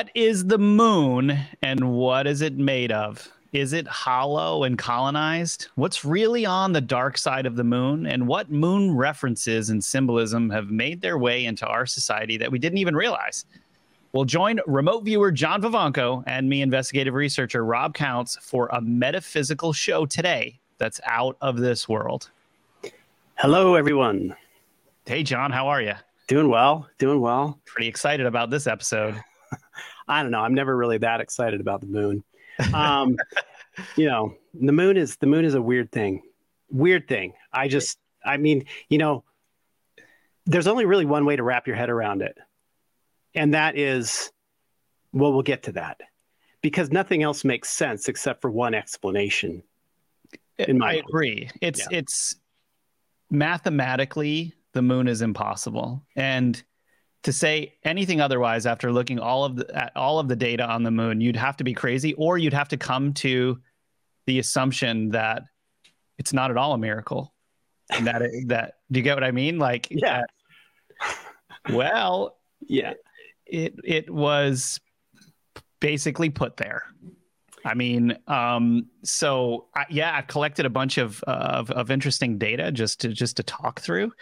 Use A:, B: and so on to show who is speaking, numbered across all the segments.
A: What is the moon and what is it made of? Is it hollow and colonized? What's really on the dark side of the moon? And what moon references and symbolism have made their way into our society that we didn't even realize? We'll join remote viewer John Vivanco and me, investigative researcher Rob Counts, for a metaphysical show today that's out of this world.
B: Hello, everyone.
A: Hey, John, how are you?
B: Doing well. Doing well.
A: Pretty excited about this episode.
B: I don't know. I'm never really that excited about the moon. Um, you know, the moon is the moon is a weird thing. Weird thing. I just, I mean, you know, there's only really one way to wrap your head around it, and that is, well, we'll get to that because nothing else makes sense except for one explanation.
A: In my I agree. It's yeah. it's mathematically the moon is impossible, and to say anything otherwise after looking all of the at all of the data on the moon, you'd have to be crazy, or you'd have to come to the assumption that it's not at all a miracle. And that it, that do you get what I mean? Like
B: yeah.
A: well,
B: yeah.
A: It it was basically put there. I mean, um, so I, yeah, I've collected a bunch of, uh, of of interesting data just to just to talk through,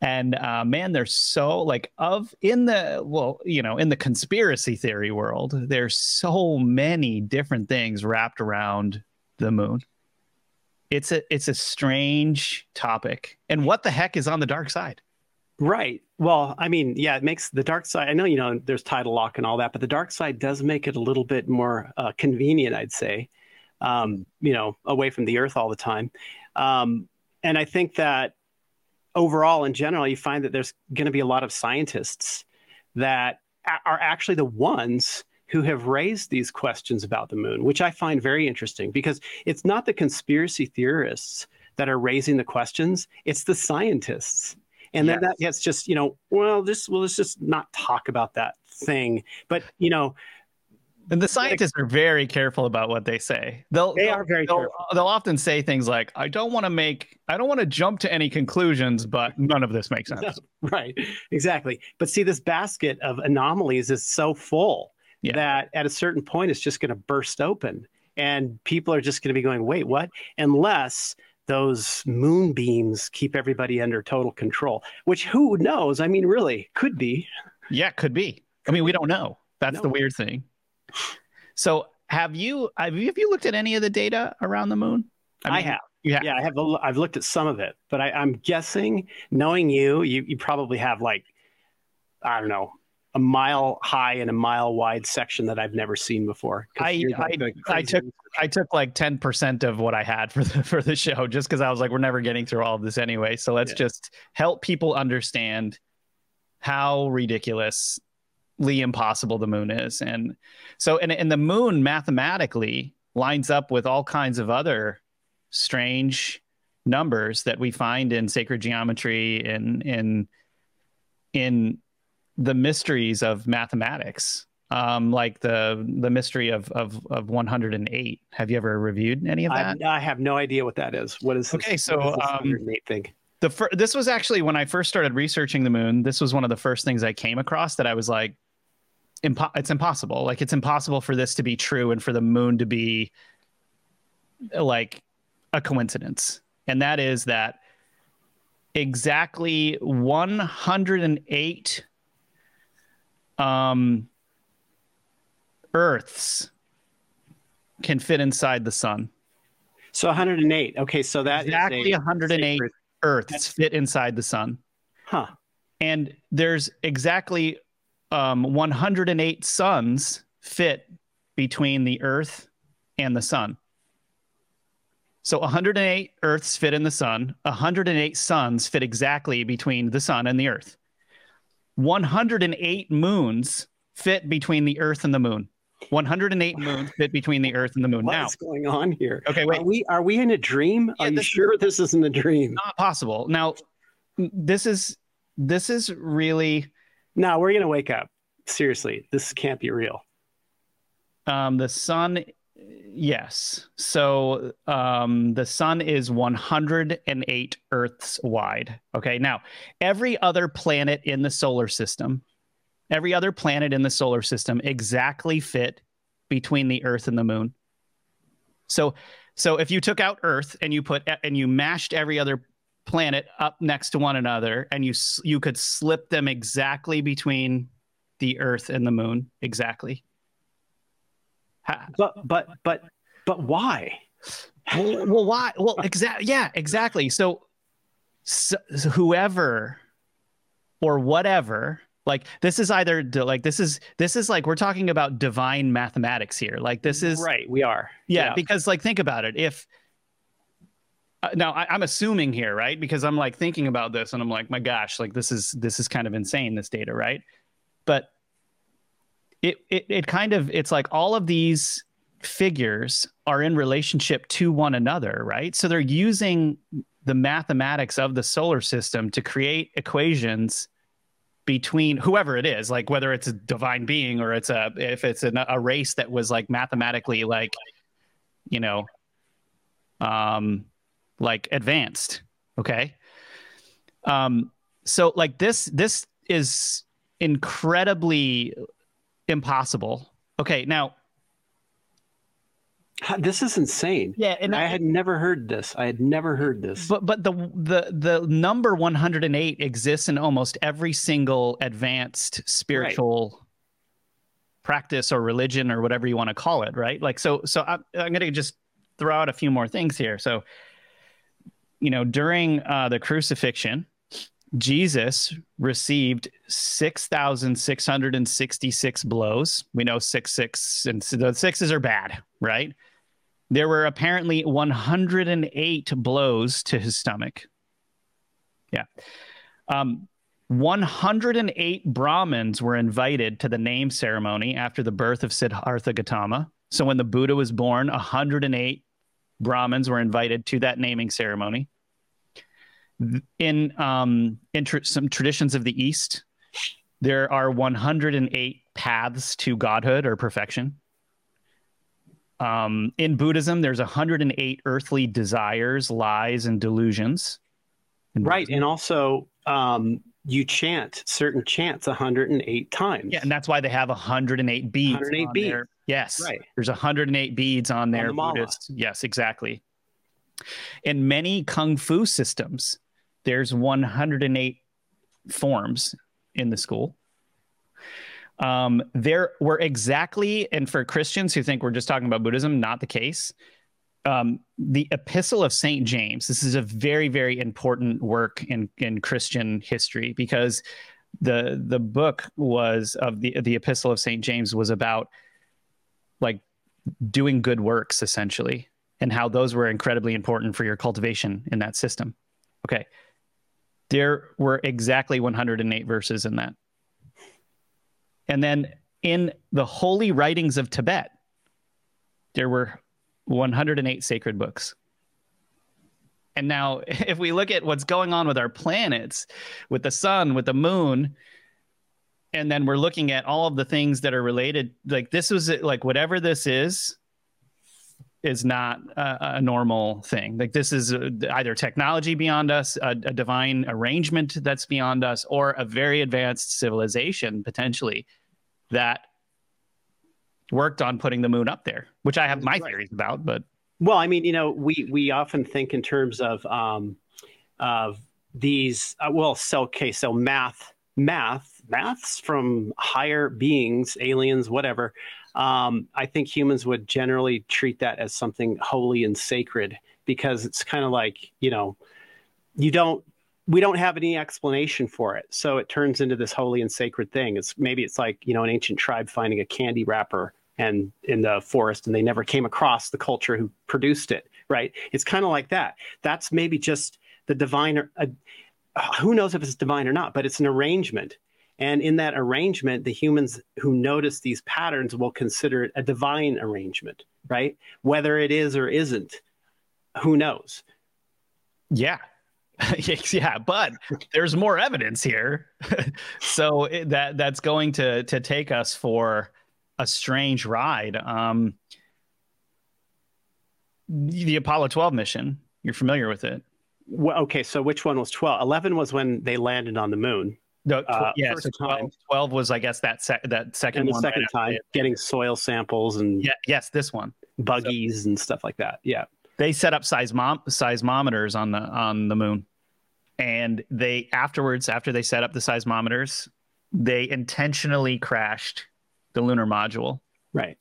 A: and uh, man there's so like of in the well you know in the conspiracy theory world there's so many different things wrapped around the moon. It's a it's a strange topic. And what the heck is on the dark side?
B: Right. Well i mean yeah it makes the dark side i know you know there's tidal lock and all that but the dark side does make it a little bit more uh, convenient i'd say um, you know away from the earth all the time. Um, and i think that overall, in general, you find that there's going to be a lot of scientists that are actually the ones who have raised these questions about the moon, which I find very interesting because it's not the conspiracy theorists that are raising the questions, it's the scientists. And yes. that gets just, you know, well, this well, let's just not talk about that thing. But you know,
A: and the scientists are very careful about what they say. They'll
B: they are very
A: they'll,
B: careful.
A: They'll often say things like, "I don't want to make, I don't want to jump to any conclusions, but none of this makes sense."
B: right, exactly. But see, this basket of anomalies is so full yeah. that at a certain point, it's just going to burst open, and people are just going to be going, "Wait, what?" Unless those moonbeams keep everybody under total control, which who knows? I mean, really, could be.
A: Yeah, could be. I mean, we don't know. That's no. the weird thing. So have you have you looked at any of the data around the moon?
B: I, mean, I have. Yeah, yeah, I have. I've looked at some of it, but I, am guessing, knowing you, you, you probably have like, I don't know, a mile high and a mile wide section that I've never seen before.
A: I I, I took I took like ten percent of what I had for the for the show just because I was like, we're never getting through all of this anyway. So let's yeah. just help people understand how ridiculous impossible the moon is. And so, and, and the moon mathematically lines up with all kinds of other strange numbers that we find in sacred geometry and in in the mysteries of mathematics. Um, like the the mystery of, of of 108 have you ever reviewed any of that?
B: I, I have no idea what that is. What is
A: this, okay so um,
B: 108 thing?
A: the fir- this was actually when i first started researching the moon this was one of the first things i came across that i was like impo- it's impossible. Like it's impossible for this to be true and for the moon to be like a coincidence. And that is that exactly 108 um earths can fit inside the sun.
B: So 108. Okay, so that
A: exactly 108 earths fit inside the sun.
B: Huh.
A: And there's exactly um, 108 suns fit between the Earth and the sun. So 108 Earths fit in the sun, 108 suns fit exactly between the sun and the Earth. 108 moons fit between the Earth and the moon. 108 moons fit between the Earth and the moon.
B: What's
A: now, what's
B: going on here?
A: Okay, wait.
B: Are we are we in a dream? Yeah, are you sure this isn't a dream?
A: Not possible. Now, this is this is really
B: no, we're to wake up. Seriously, this can't be real.
A: Um, the sun, yes. So um, the sun is 108 Earths wide. Okay. Now, every other planet in the solar system every other planet in the solar system exactly fit between the Earth and the Moon. So, so if you took out Earth and you put and you mashed every other planet up next to one another, and you you could slip them exactly between the Earth and the Moon, exactly.
B: But but but but why?
A: Well, well why? Well, exactly. Yeah, exactly. So, so, so whoever or whatever like this is either like this is this is like we're talking about divine mathematics here like this is
B: right we are
A: yeah, yeah. because like think about it if uh, now I, i'm assuming here right? Because i'm like thinking about this and i'm like my gosh like this is this is kind of insane this data right? But it, it it kind of it's like all of these figures are in relationship to one another right? So they're using the mathematics of the solar system to create equations between whoever it is like whether it's a divine being or it's a if it's a, a race that was like mathematically like you know um like advanced okay um so like this this is incredibly impossible okay now
B: this is insane.
A: Yeah,
B: and I, I had never heard this. I had never heard this.
A: But but the the the number 108 exists in almost every single advanced spiritual right. practice or religion or whatever you want to call it, right? Like so so I'm, I'm going to just throw out a few more things here. So you know, during uh, the crucifixion, Jesus received 6,666 blows. We know six, six, and the sixes are bad, right? There were apparently 108 blows to his stomach. Yeah. Um, 108 Brahmins were invited to the name ceremony after the birth of Siddhartha Gautama. So when the Buddha was born, 108 Brahmins were invited to that naming ceremony. In um, in tr- some traditions of the East, there are 108 paths to godhood or perfection. Um, in Buddhism, there's 108 earthly desires, lies, and delusions.
B: Right, and also um, you chant certain chants 108 times.
A: Yeah, and that's why they have 108 beads.
B: 108 beads. Their,
A: yes, right. There's 108 beads on their on the. Yes, exactly. In many kung fu systems, there's 108 forms in the school. Um, there were exactly, and for Christians who think we're just talking about Buddhism, not the case. Um, the Epistle of Saint James. This is a very, very important work in in Christian history because the the book was of the the Epistle of Saint James was about like doing good works essentially, and how those were incredibly important for your cultivation in that system. Okay, there were exactly 108 verses in that. And then in the holy writings of Tibet, there were 108 sacred books. And now, if we look at what's going on with our planets, with the sun, with the moon, and then we're looking at all of the things that are related, like this was like whatever this is, is not a, a, normal thing. Like this is a, either technology beyond us, a, a, divine arrangement that's beyond us, or a very advanced civilization potentially that worked on putting the moon up there, which I have my right. theories about. But
B: well, I mean, you know, we we often think in terms of um, of these. Uh, well, so okay, so math, math, maths from higher beings, aliens, whatever um, I think humans would generally treat that as something holy and sacred because it's kind of like, you know, you don't we don't have any explanation for it. So it turns into this holy and sacred thing. It's maybe it's like, you know, an ancient tribe finding a candy wrapper and in the forest and they never came across the culture who produced it, right? It's kind of like that. That's maybe just the divine uh, who knows if it's divine or not, but it's an arrangement and in that arrangement, the humans who notice these patterns will consider it a divine arrangement, right? Whether it is or isn't, who knows?
A: Yeah. yeah, but there's more evidence here. so that that's going to to take us for a strange ride. Um, the Apollo 12 mission, you're familiar with it.
B: Well, okay, so which one was 12? 11 was when they landed on the moon
A: No, tw-
B: Uh,
A: yeah, so 12, 12 was, I guess, that sec- that second
B: and the second
A: right
B: time getting soil samples and.
A: Yeah, yes, this one.
B: buggies and stuff like that. Yeah.
A: They set up seismom- seismometers on the on the moon, and they afterwards, after they set up the seismometers, they intentionally crashed the lunar module.
B: Right.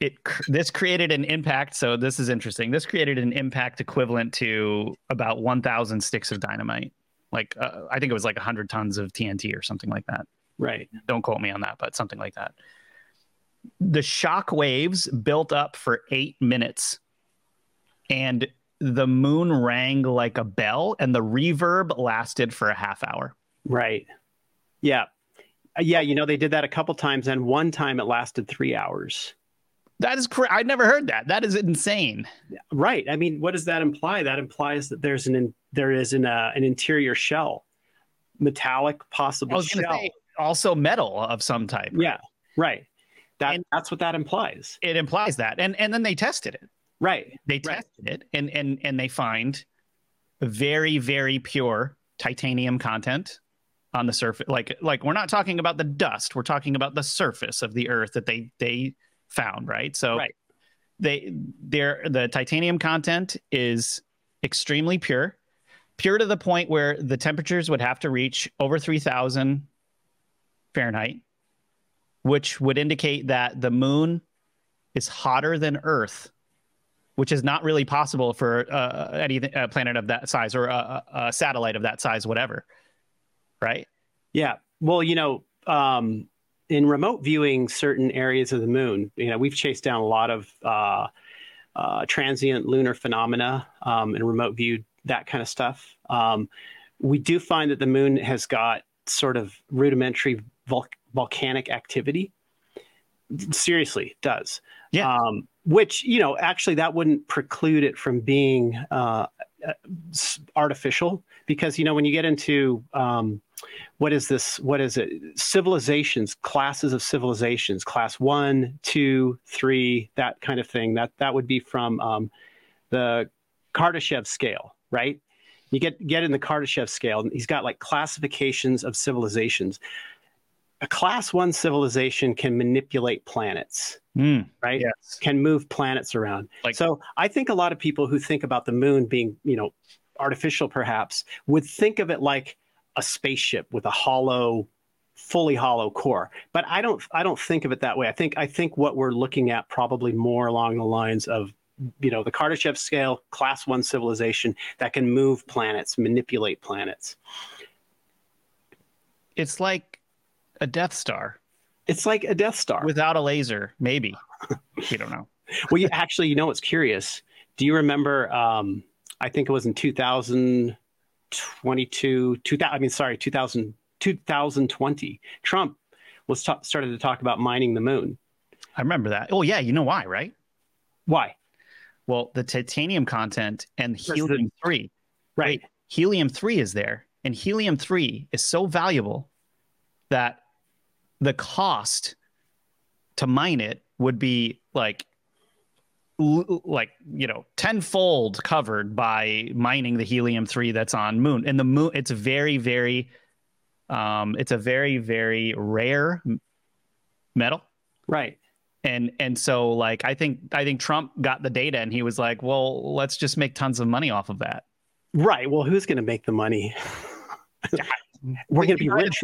A: It this created an impact. So this is interesting. This created an impact equivalent to about 1,000 sticks of dynamite. Like uh, I think it was like 100 tons of TNT or something like that.
B: Right.
A: don't quote me on that, but something like that. The shock waves built up for eight minutes, and the moon rang like a bell, and the reverb lasted for a half hour.
B: Right. Yeah. Uh, Yeah. You know, they did that a couple times, and one time it lasted three hours.
A: That is correct. I'd never heard that. That is insane.
B: Right. I mean, what does that imply? That implies that there's an in, there is an uh, an interior shell, metallic, possible shell.
A: say also metal of some type.
B: Yeah. Right. That
A: And-
B: that's what that implies.
A: It implies that, and and then they tested it.
B: Right.
A: They
B: Right.
A: tested it, and and and they find very very pure titanium content on the surface. Like like we're not talking about the dust. We're talking about the surface of the Earth that they they found. Right. So
B: Right.
A: they their the titanium content is extremely pure, pure to the point where the temperatures would have to reach over three thousand Fahrenheit, which would indicate that the moon is hotter than Earth which is not really possible for uh, any uh, planet of that size or a, a a satellite of that size, whatever. Right?
B: Yeah. Well, you know, um, in remote viewing certain areas of the moon, you know, we've chased down a lot of uh, uh, transient lunar phenomena um, and remote viewed that kind of stuff. Um, we do find that the moon has got sort of rudimentary vul- volcanic activity. Seriously, it does.
A: Yeah.
B: Um, which you know, actually, that wouldn't preclude it from being uh, uh, artificial, because you know, when you get into um, what is this? What is it? Civilizations, classes of civilizations, class one, two, three, that kind of thing. That that would be from um, the Kardashev scale, right? You get get in the Kardashev scale, and he's got like classifications of civilizations. A class one civilization can manipulate planets,
A: Mm,
B: right?
A: yes.
B: Can move planets around.
A: Like-
B: so I think a lot of people who think about the moon being, you know, artificial perhaps, would think of it like a spaceship with a hollow, fully hollow core. But I don't I don't think of it that way. I think I think what we're looking at probably more along the lines of you know the Kardashev scale, class one civilization that can move planets, manipulate planets.
A: It's like a Death Star
B: It's like a Death Star.
A: without a laser, maybe. we don't know.
B: well, you, actually, you know what's curious? Do you remember? Um, I think it was in 2022, 2000, I mean, sorry, 2000, 2020. Trump was ta- started to talk about mining the moon.
A: I remember that. Oh yeah, you know why, right?
B: Why?
A: Well, the titanium content and helium three.
B: Right.
A: Helium three is there, and helium three is so valuable that the cost to mine it would be like like you know tenfold covered by mining the helium 3 that's on moon and the moon it's very very um it's a very very rare metal
B: Right.
A: and and so like i think i think trump got the data and he was like well let's just make tons of money off of that
B: Right. Well, who's going to make the money? We're going to be rich.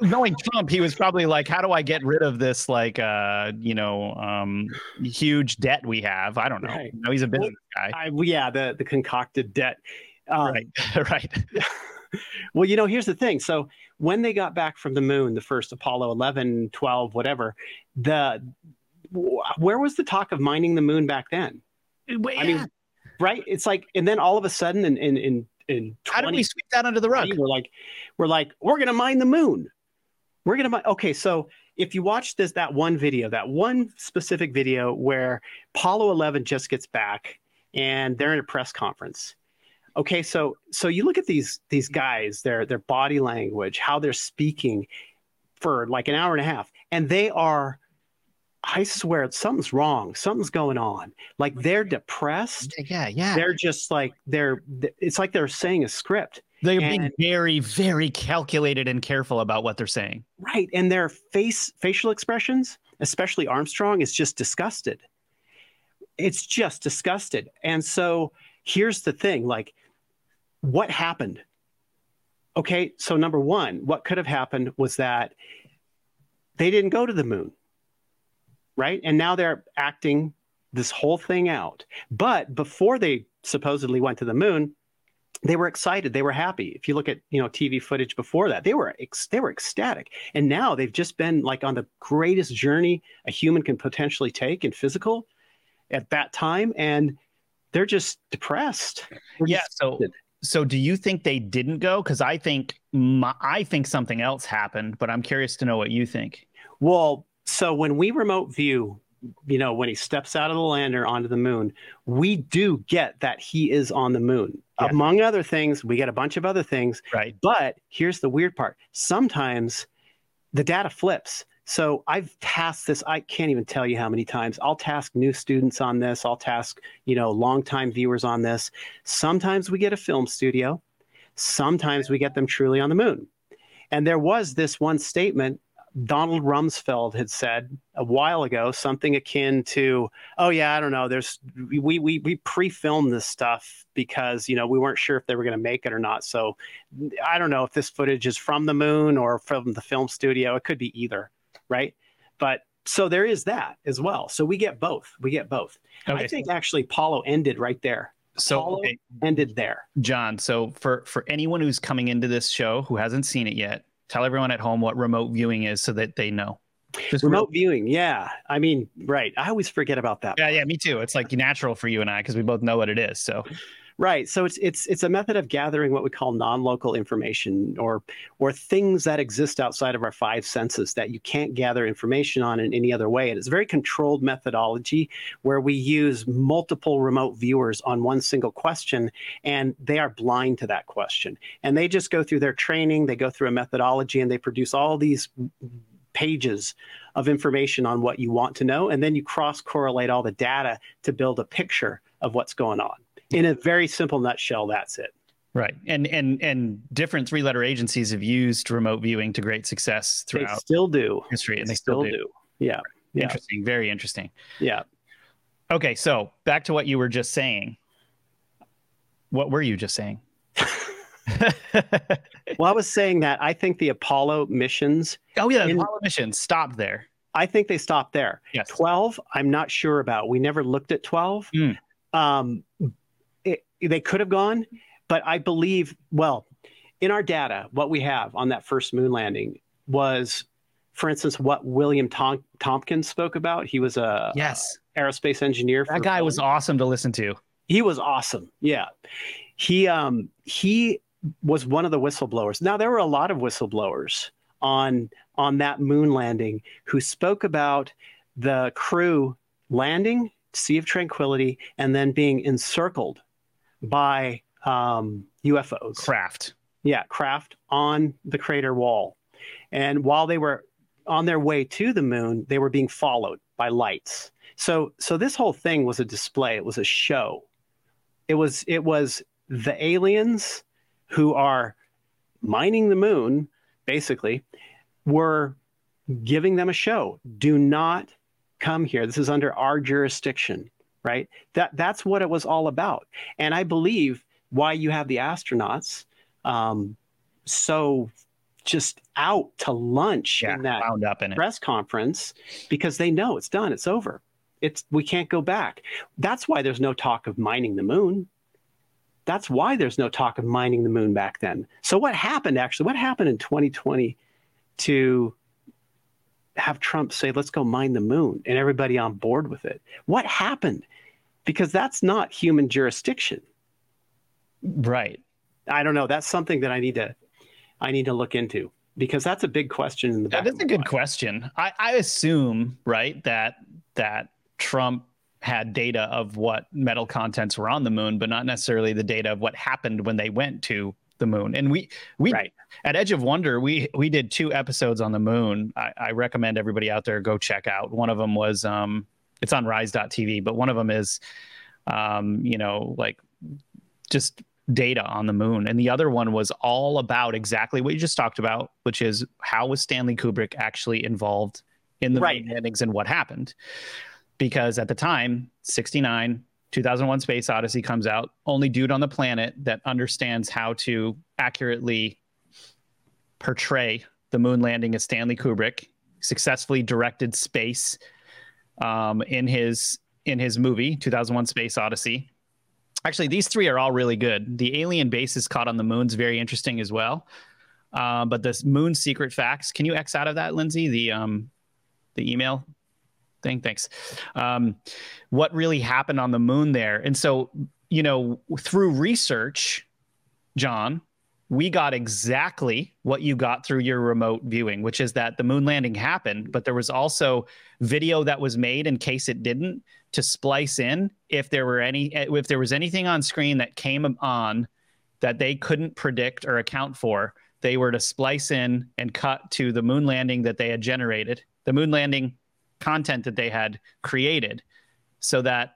A: Knowing trump he was probably like how do i get rid of this like uh you know um huge debt we have i don't know
B: Right.
A: you know, he's a business guy
B: I, well, yeah, the the concocted debt. Um,
A: right right
B: Well, you know, here's the thing. So when they got back from the moon, the first Apollo 11, 12, whatever, the where was the talk of mining the moon back then? I mean, right? It's like, and then all of a sudden, in in in, in
A: how did we sweep that under the rug
B: we're like, we're like, we're gonna mine the moon. We're gonna mine. Okay, so if you watch this, that one video, that one specific video where Apollo 11 just gets back and they're in a press conference. Okay, so so you look at these these guys, their their body language, how they're speaking for like an hour and a half, and they are. I swear something's wrong. Something's going on. Like they're depressed
A: yeah yeah
B: they're just like they're it's like they're saying a script
A: They're and, being very, very calculated and careful about what they're saying.
B: Right. And their face facial expressions, especially Armstrong, is just disgusted. It's just disgusted. And so here's the thing like, what happened? Okay, so number one, what could have happened was that they didn't go to the moon, right? And now they're acting this whole thing out. But before they supposedly went to the moon, they were excited. They were happy. If you look at you know tv footage before that they were ex- they were ecstatic. And now they've just been like on the greatest journey a human can potentially take in physical at that time and they're just depressed.
A: They're yeah so so do you think they didn't go? Because i think my, i think something else happened but i'm curious to know what you think.
B: Well so when we remote view you know, when he steps out of the lander onto the moon, we do get that he is on the moon. Yeah. Among other things, we get a bunch of other things.
A: Right.
B: But here's the weird part sometimes the data flips. So I've tasked this, I can't even tell you how many times. I'll task new students on this, I'll task, you know, longtime viewers on this. Sometimes we get a film studio, sometimes we get them truly on the moon. And there was this one statement Donald Rumsfeld had said a while ago something akin to, "Oh yeah, I don't know. There's we we we pre-filmed this stuff because you know we weren't sure if they were going to make it or not. So I don't know if this footage is from the moon or from the film studio. It could be either, right? But so there is that as well. So we get both. We get both. Okay. I think actually Apollo ended right there.
A: So okay.
B: ended there,
A: John. So for for anyone who's coming into this show who hasn't seen it yet, tell everyone at home what remote viewing is so that they know.
B: Just remote, remote viewing, yeah. I mean, right. I always forget about that.
A: Yeah, yeah, me too. It's like natural for you and I because we both know what it is. So
B: Right. So it's it's it's a method of gathering what we call non-local information or or things that exist outside of our five senses that you can't gather information on in any other way. It's a very controlled methodology where we use multiple remote viewers on one single question and they are blind to that question. And they just go through their training, they go through a methodology and they produce all these pages of information on what you want to know and then you cross correlate all the data to build a picture of what's going on in a very simple nutshell, that's it.
A: Right, and and and different three-letter agencies have used remote viewing to great success throughout.
B: They still do
A: history, and they, they still, still do. do.
B: Yeah. yeah,
A: interesting, very interesting.
B: Yeah.
A: Okay, so back to what you were just saying. What were you just saying?
B: well, I was saying that I think the Apollo missions.
A: Oh yeah, in, Apollo missions stopped there.
B: I think they stopped there.
A: Yes.
B: Twelve, I'm not sure about. We never looked at twelve. Mm. Um, they could have gone, but I believe, well, in our data, what we have on that first moon landing was, for instance, what William Tom- Tompkins spoke about. He was a
A: yes
B: aerospace engineer.
A: That guy was awesome to listen to.
B: He was awesome. Yeah, he um he was one of the whistleblowers. Now there were a lot of whistleblowers on on that moon landing who spoke about the crew landing, Sea of Tranquility, and then being encircled by um, UFOs.
A: Craft.
B: Yeah, craft on the crater wall. And while they were on their way to the moon, they were being followed by lights. So so this whole thing was a display, it was a show. It was it was the aliens who are mining the moon basically were giving them a show. Do not come here. This is under our jurisdiction right? That that's what it was all about. And I believe why you have the astronauts um, so just out to lunch
A: yeah,
B: in that
A: wound up in
B: press
A: it.
B: conference because they know it's done, it's over. It's we can't go back. That's why there's no talk of mining the moon. That's why there's no talk of mining the moon back then. So what happened actually? What happened in 2020 to have Trump say, let's go mine the moon and everybody on board with it. What happened? Because that's not human jurisdiction.
A: Right.
B: I don't know. That's something that I need to I need to look into because that's a big question in the
A: That is a good mind. question. I, I assume, right, that that Trump had data of what metal contents were on the moon, but not necessarily the data of what happened when they went to the moon. And we we right. at Edge of Wonder we we did two episodes on the moon. I, I, recommend everybody out there go check out. One of them was um it's on Rise.tv, but one of them is um you know like just data on the moon. And the other one was all about exactly what you just talked about, which is how was Stanley Kubrick actually involved in the right. moon landings and what happened? Because at the time, 69, 2001 Space Odyssey comes out, only dude on the planet that understands how to accurately portray the moon landing as Stanley Kubrick successfully directed space um, in his in his movie 2001 Space Odyssey. Actually, these three are all really good. The alien bases caught on the moon's very interesting as well. Uh, but this moon secret facts, can you X out of that, Lindsay? The um, the email thing. Thanks. Um, what really happened on the moon there? And so, you know, through research, John, we got exactly what you got through your remote viewing, which is that the moon landing happened, but there was also video that was made in case it didn't to splice in if there were any if there was anything on screen that came on that they couldn't predict or account for, they were to splice in and cut to the moon landing that they had generated, the moon landing content that they had created so that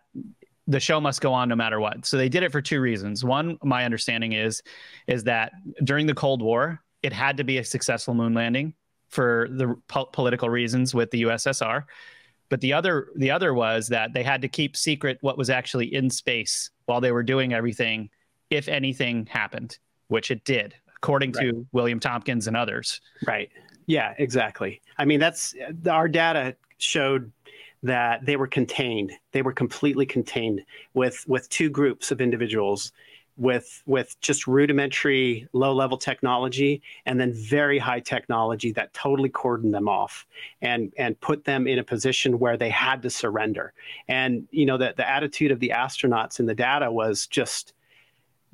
A: the show must go on no matter what. So they did it for two reasons. One, my understanding is is that during the Cold War, it had to be a successful moon landing for the po- political reasons with the USSR. But the other the other was that they had to keep secret what was actually in space while they were doing everything if anything happened, which it did, according right. to William Tompkins and others.
B: Right. Yeah, exactly. I mean, that's our data showed that they were contained. They were completely contained with with two groups of individuals with with just rudimentary low level technology and then very high technology that totally cordoned them off and and put them in a position where they had to surrender. And you know the, the attitude of the astronauts in the data was just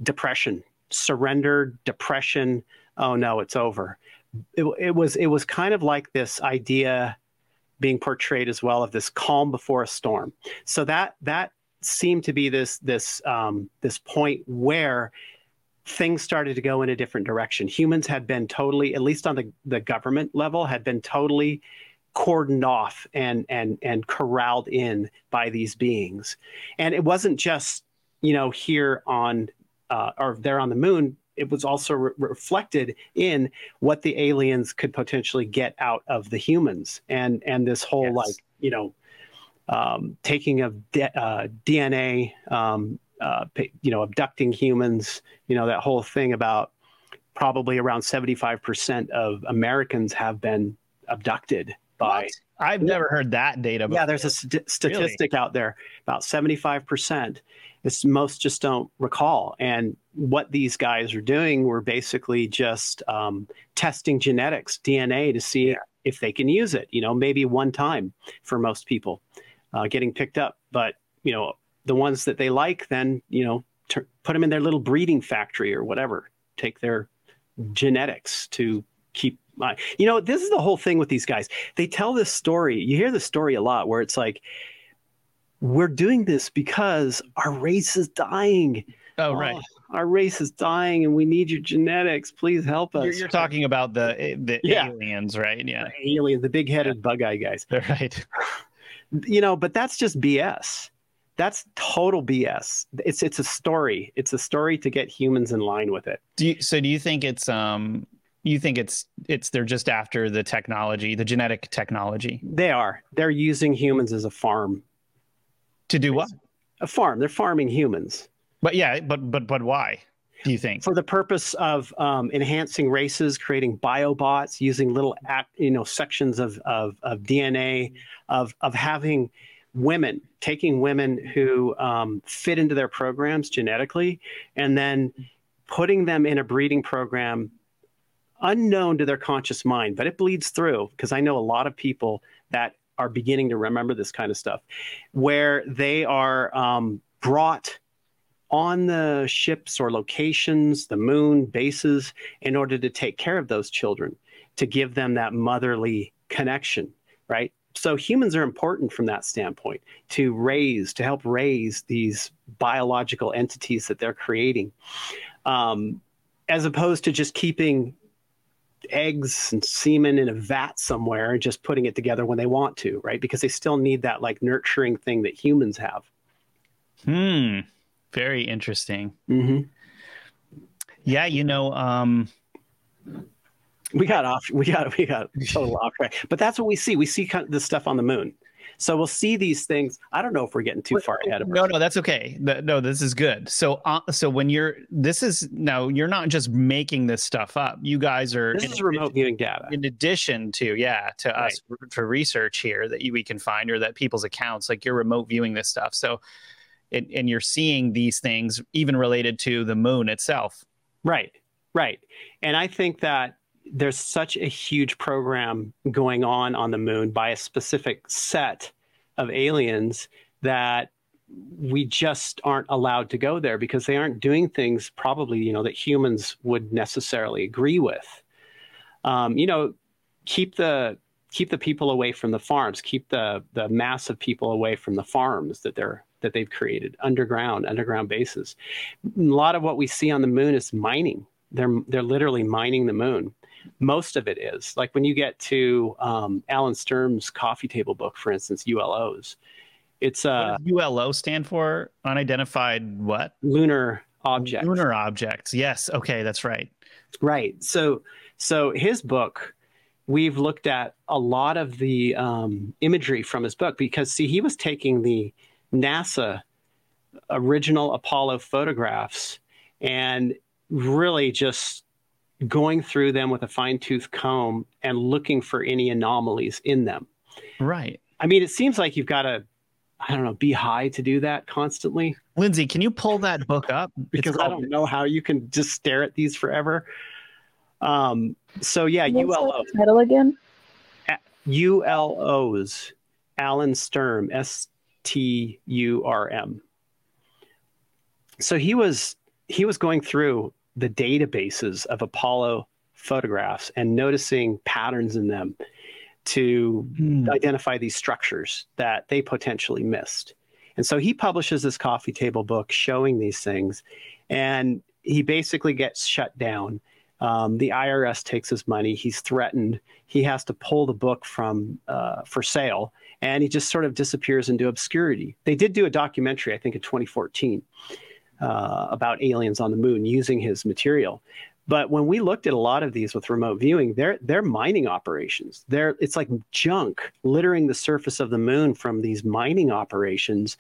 B: depression surrender depression. Oh no it's over. It, it was it was kind of like this idea being portrayed as well of this calm before a storm. So that that seemed to be this this um, this point where things started to go in a different direction. Humans had been totally, at least on the, the government level, had been totally cordoned off and and and corralled in by these beings. And it wasn't just you know here on uh, or there on the moon it was also re- reflected in what the aliens could potentially get out of the humans and and this whole yes. like you know um, taking of de- uh, DNA, um, uh, you know, abducting humans, you know, that whole thing about probably around 75% of Americans have been abducted by. What?
A: I've never heard that data.
B: Before. Yeah, there's a st- statistic really? out there about 75%. It's most just don't recall. And what these guys are doing, were basically just um, testing genetics, DNA, to see yeah. if they can use it. You know, maybe one time for most people, uh, getting picked up. But you know, the ones that they like, then you know, t- put them in their little breeding factory or whatever. Take their genetics to keep uh, you know this is the whole thing with these guys they tell this story you hear the story a lot where it's like we're doing this because our race is dying.
A: Oh, right. Oh,
B: our race is dying and we need your genetics. Please help us.
A: You're, you're talking about the eh, the yeah. aliens, right? Yeah.
B: The aliens, the big headed yeah. bug eye guys.
A: Right.
B: You know, but that's just BS. That's total BS. It's it's a story. It's a story to get humans in line with it.
A: Do you, so do you think it's um you think it's it's they're just after the technology, the genetic technology?
B: They are. They're using humans as a farm
A: to do what?
B: A farm. They're farming humans.
A: But yeah, but but but why? Do you think
B: for the purpose of um, enhancing races, creating biobots, using little you know sections of, of of DNA, of of having women taking women who um, fit into their programs genetically, and then putting them in a breeding program unknown to their conscious mind, but it bleeds through because I know a lot of people that are beginning to remember this kind of stuff, where they are um, brought on the ships or locations, the moon bases, in order to take care of those children, to give them that motherly connection, right? So humans are important from that standpoint to raise, to help raise these biological entities that they're creating, um, as opposed to just keeping eggs and semen in a vat somewhere and just putting it together when they want to, right? Because they still need that like nurturing thing that humans have.
A: Hmm. Very interesting.
B: Mm-hmm.
A: Yeah, you know, um,
B: we got off. We got we got total off track. But that's what we see. We see kind of this stuff on the moon. So we'll see these things. I don't know if we're getting too far ahead of.
A: No, no, that's okay. no, this is good. So, uh, so when you're, this is now you're not just making this stuff up. You guys are.
B: This is remote viewing data.
A: In addition to, yeah, to right. us for research here that you, we can find or that people's accounts, like you're remote viewing this stuff. So, and you're seeing these things even related to the moon itself.
B: Right, right. And I think that there's such a huge program going on on the moon by a specific set of aliens that we just aren't allowed to go there because they aren't doing things probably you know that humans would necessarily agree with. Um, you know keep the keep the people away from the farms keep the the mass of people away from the farms that they're that they've created underground underground bases. A lot of what we see on the moon is mining. They're they're literally mining the moon most of it is like when you get to um, Alan Sturm's coffee table book, for instance, ULOs. It's uh,
A: ULO stand for unidentified what?
B: Lunar objects.
A: Lunar objects. Yes. Okay, that's right.
B: Right. So so his book, we've looked at a lot of the um, imagery from his book because see, he was taking the NASA original Apollo photographs and really just going through them with a fine tooth comb and looking for any anomalies in them.
A: Right.
B: I mean, it seems like you've got to, I don't know, be high to do that constantly.
A: Lindsay, can you pull that book up?
B: because called... I don't know how you can just stare at these forever. Um, so yeah,
C: What's ULO. Title again?
B: ULOs. Alan Sturm, S T U R M. So he was he was going through the databases of Apollo photographs and noticing patterns in them to mm. identify these structures that they potentially missed. And so he publishes this coffee table book showing these things, and he basically gets shut down. Um, the IRS takes his money. He's threatened. He has to pull the book from uh, for sale, and he just sort of disappears into obscurity. They did do a documentary, I think, in 2014, uh, about aliens on the moon using his material. But when we looked at a lot of these with remote viewing, they're they're mining operations. They're it's like junk littering the surface of the moon from these mining operations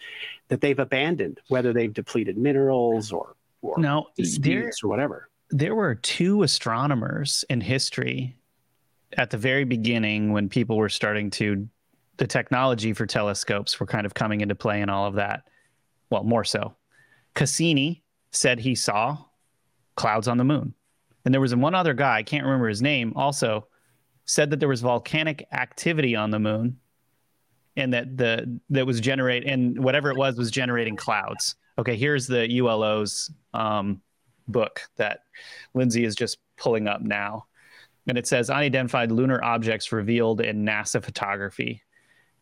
B: that they've abandoned, whether they've depleted minerals or or
A: now, there,
B: or whatever.
A: There were two astronomers in history at the very beginning when people were starting to the technology for telescopes were kind of coming into play and all of that. Well, more so Cassini said he saw clouds on the moon. And there was one other guy, I can't remember his name, also said that there was volcanic activity on the moon and that the that was generate and whatever it was was generating clouds. Okay, here's the ULO's um, book that Lindsay is just pulling up now. And it says unidentified lunar objects revealed in NASA photography.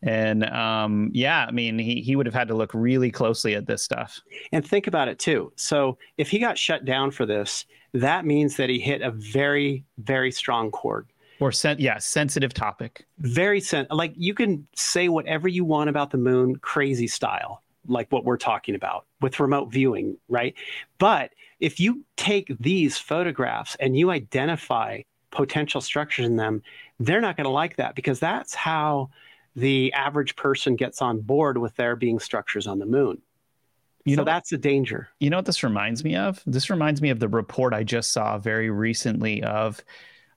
A: And um, yeah, I mean, he, he would have had to look really closely at this stuff.
B: And think about it too. So if he got shut down for this, that means that he hit a very, very strong chord.
A: Or sen- yeah, sensitive topic.
B: Very sen- like you can say whatever you want about the moon, crazy style, like what we're talking about with remote viewing, right? But if you take these photographs and you identify potential structures in them, they're not going to like that because that's how the average person gets on board with there being structures on the moon. You so know, that's a danger.
A: You know what this reminds me of? This reminds me of the report I just saw very recently of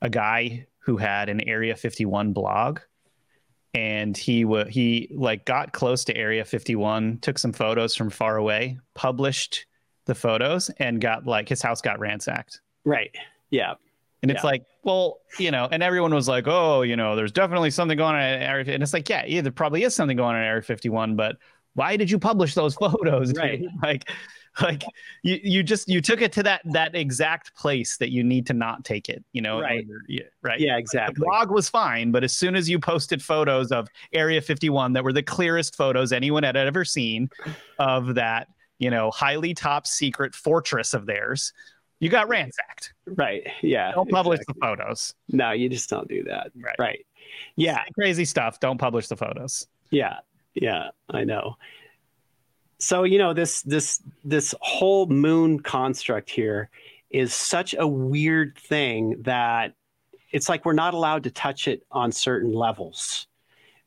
A: a guy who had an Area 51 blog and he w- he like got close to Area 51, took some photos from far away, published the photos and got like his house got ransacked.
B: Right. Yeah.
A: And it's yeah. like, well, you know, and everyone was like, oh, you know, there's definitely something going on at Area. And it's like, yeah, yeah, there probably is something going on at Area 51, but why did you publish those photos?
B: Right.
A: like, like you, you just you took it to that that exact place that you need to not take it. You know,
B: right?
A: yeah, right.
B: Yeah, exactly.
A: the blog was fine, but as soon as you posted photos of Area 51 that were the clearest photos anyone had ever seen of that, you know, highly top secret fortress of theirs you got ransacked.
B: Right. Yeah.
A: Don't publish exactly. the photos.
B: No, you just don't do that. Right. Right. Yeah.
A: Crazy stuff. Don't publish the photos.
B: Yeah. Yeah. I know. So, you know, this this this whole moon construct here is such a weird thing that it's like we're not allowed to touch it on certain levels.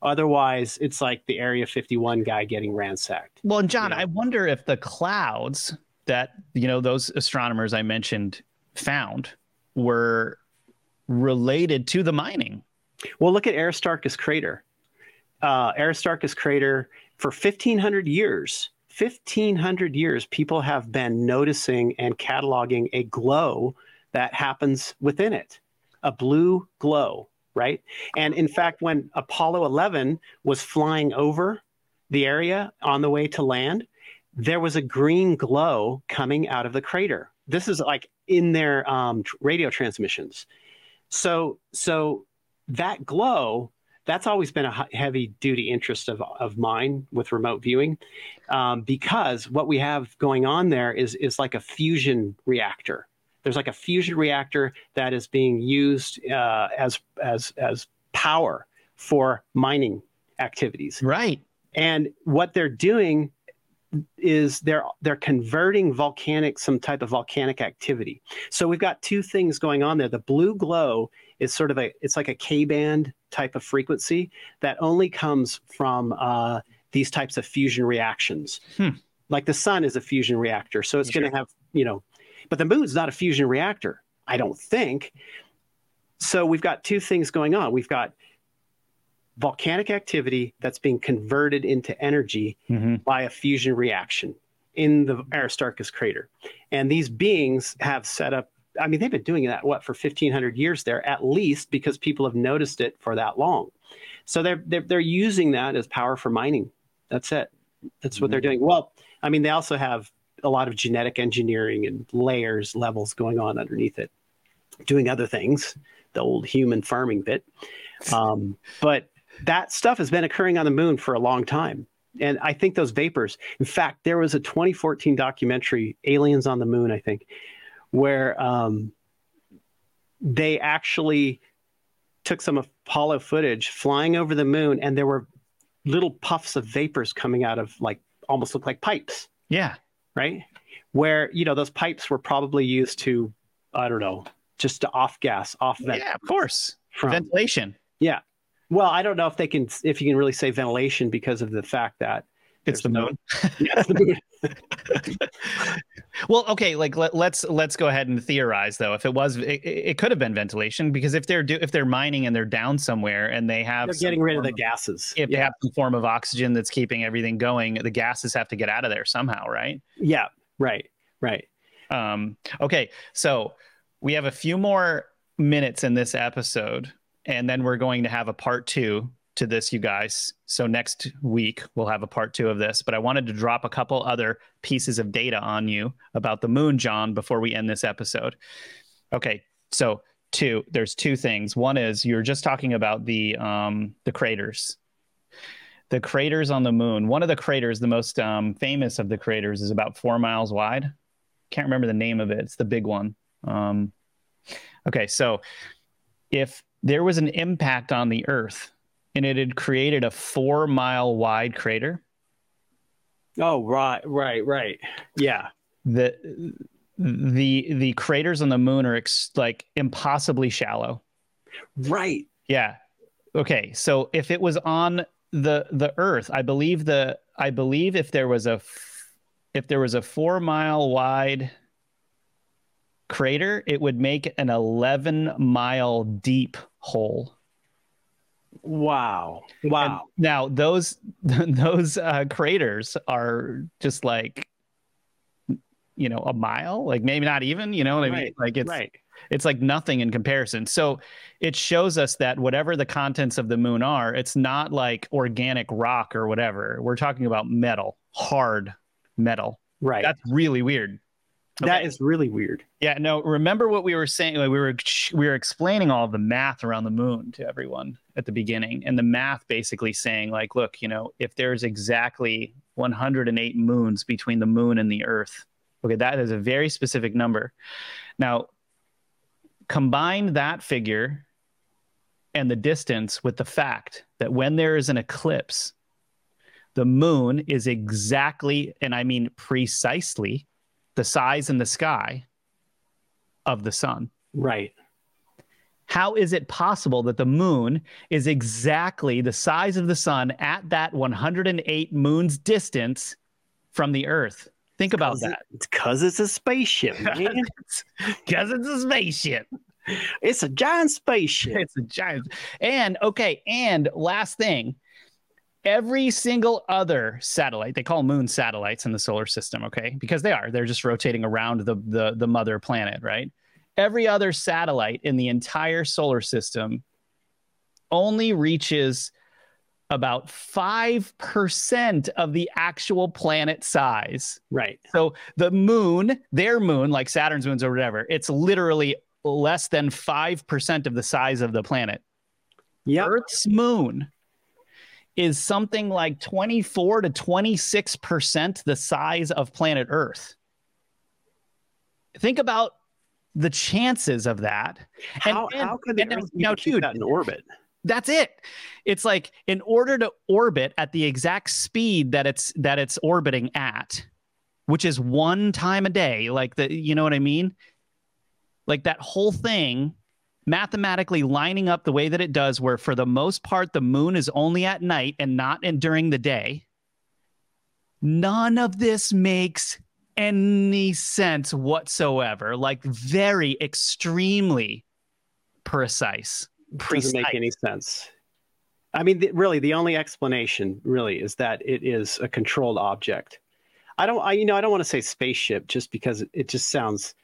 B: Otherwise, it's like the Area 51 guy getting ransacked.
A: Well, and John, I wonder if the clouds that you know those astronomers I mentioned found were related to the mining.
B: Well, look at Aristarchus crater. Uh, Aristarchus crater for 1500 years 1500 years, people have been noticing and cataloging a glow that happens within it, a blue glow, right? And in fact, when Apollo 11 was flying over the area on the way to land, there was a green glow coming out of the crater. This is like in their um, radio transmissions. So, so that glow that's always been a heavy duty interest of, of mine with remote viewing um, because what we have going on there is, is like a fusion reactor. There's like a fusion reactor that is being used uh, as, as, as power for mining activities.
A: Right.
B: And what they're doing is they're they're converting volcanic some type of volcanic activity. So we've got two things going on there. The blue glow is sort of a it's like a K band type of frequency that only comes from uh, these types of fusion reactions. Hmm. Like the sun is a fusion reactor, so it's sure. going to have you know, but the moon's not a fusion reactor. I don't think. So we've got two things going on. We've got volcanic activity that's being converted into energy mm-hmm. by a fusion reaction in the Aristarchus crater. And these beings have set up I mean, they've been doing that what for fifteen hundred years there at least because people have noticed it for that long. So they're they're they're using that as power for mining. That's it. That's what they're mm-hmm. doing. Well, I mean, they also have a lot of genetic engineering and layers levels going on underneath it, doing other things. The old human farming bit, um, but that stuff has been occurring on the moon for a long time. And I think those vapors, in fact, there was a 2014 documentary, Aliens on the Moon, I think, where um, they actually took some Apollo footage flying over the moon, and there were little puffs of vapors coming out of like almost look like pipes.
A: Yeah.
B: Right. Where you know those pipes were probably used to, I don't know, just to off gas, off
A: vent. Yeah, of course. From, ventilation.
B: Yeah. Well, I don't know if they can, if you can really say ventilation because of the fact that
A: it's the moon. yeah, it's the moon. well, okay, like let, us let's, let's go ahead and theorize though. If it was, it, it, could have been ventilation because if they're do, if they're mining and they're down somewhere and they have
B: they're getting rid of the of, gases.
A: If yeah. they have some form of oxygen that's keeping everything going, the gases have to get out of there somehow, right?
B: Yeah. Right. Right.
A: Um, okay, so we have a few more minutes in this episode, and then we're going to have a part two to this, you guys. So next week we'll have a part two of this. But I wanted to drop a couple other pieces of data on you about the moon, John, before we end this episode. Okay, so two. There's two things. One is you're just talking about the um, the craters. The craters on the moon. One of the craters, the most um, famous of the craters, is about four miles wide. Can't remember the name of it. It's the big one. Um, okay, so if there was an impact on the Earth and it had created a four mile wide crater.
B: Oh, right, right, right. Yeah.
A: The the the craters on the moon are ex- like impossibly shallow.
B: Right.
A: Yeah. Okay. So if it was on the the Earth, I believe the I believe if there was a if there was a four mile wide crater, it would make an eleven mile deep hole.
B: Wow. Wow.
A: And now those those uh, craters are just like you know a mile, like maybe not even. You know what right. I mean? Like it's right. it's like nothing in comparison. So it shows us that whatever the contents of the moon are, it's not like organic rock or whatever. We're talking about metal, hard metal.
B: Right.
A: That's really weird.
B: Okay. That is really weird.
A: Yeah, no, remember what we were saying? we were we were explaining all the math around the moon to everyone at the beginning, and the math basically saying like, look, you know, if there's exactly 108 moons between the moon and the Earth, okay, that is a very specific number. Now, combine that figure and the distance with the fact that when there is an eclipse, the moon is exactly, and I mean precisely the size and the sky of the sun.
B: Right.
A: How is it possible that the moon is exactly the size of the sun at that 108 moons distance from the Earth? Think about that.
B: It's because it's a spaceship, man.
A: Because it's a spaceship.
B: it's a giant spaceship.
A: It's a giant. And okay, and last thing, every single other satellite, they call moon satellites in the solar system, okay? Because they are. They're just rotating around the the the mother planet, right? Every other satellite in the entire solar system only reaches about 5% of the actual planet size.
B: Right.
A: So the moon, their moon, like Saturn's moons or whatever, it's literally less than 5% of the size of the planet.
B: Yeah.
A: Earth's moon is something like 24 to 26% the size of planet Earth. Think about the chances of that.
B: How, and, how could the Earth now, keep dude, that in orbit?
A: That's it. It's like in order to orbit at the exact speed that it's that it's orbiting at, which is one time a day, like the you know what I mean? Like that whole thing mathematically lining up the way that it does, where for the most part the moon is only at night and not in, during the day. None of this makes any sense whatsoever. Like very extremely precise.
B: Precise. Doesn't make any sense. I mean, really, the only explanation really is that it is a controlled object. I don't, I you know, I don't want to say spaceship just because it just sounds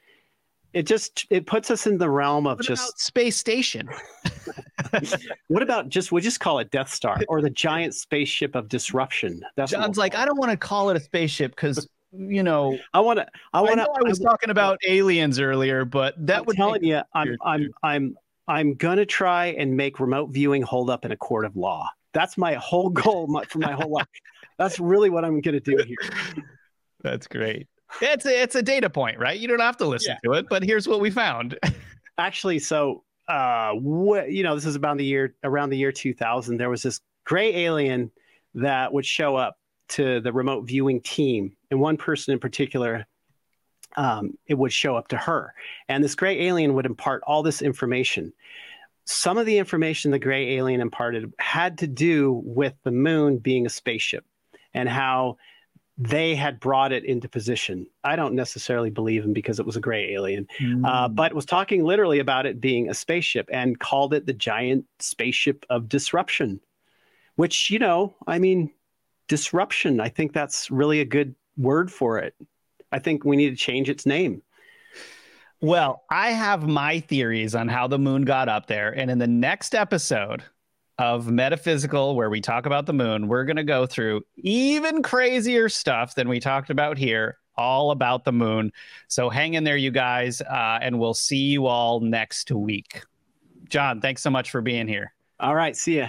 B: it just it puts us in the realm of
A: what
B: just
A: space station.
B: what about just we just call it Death Star or the giant spaceship of disruption?
A: That's John's like I don't want to call it a spaceship because you know
B: I want to I want to.
A: I, was I, talking about aliens earlier, but that
B: I'm
A: would
B: telling you I'm I'm I'm I'm gonna try and make remote viewing hold up in a court of law. That's my whole goal my, for my whole life. That's really what I'm gonna do here.
A: That's great. It's a, it's a data point, right? You don't have to listen yeah. to it, but here's what we found.
B: Actually, so uh, what you know, this is about the year around the year 2000. There was this gray alien that would show up to the remote viewing team, and one person in particular, um, it would show up to her, and this gray alien would impart all this information. Some of the information the gray alien imparted had to do with the moon being a spaceship and how they had brought it into position. I don't necessarily believe him because it was a gray alien, mm. uh, but was talking literally about it being a spaceship and called it the giant spaceship of disruption, which, you know, I mean, disruption, I think that's really a good word for it. I think we need to change its name.
A: Well, I have my theories on how the moon got up there. And in the next episode, of metaphysical where we talk about the moon, we're going to go through even crazier stuff than we talked about here, all about the moon. So hang in there, you guys, uh, and we'll see you all next week. John, thanks so much for being here.
B: All right. See ya.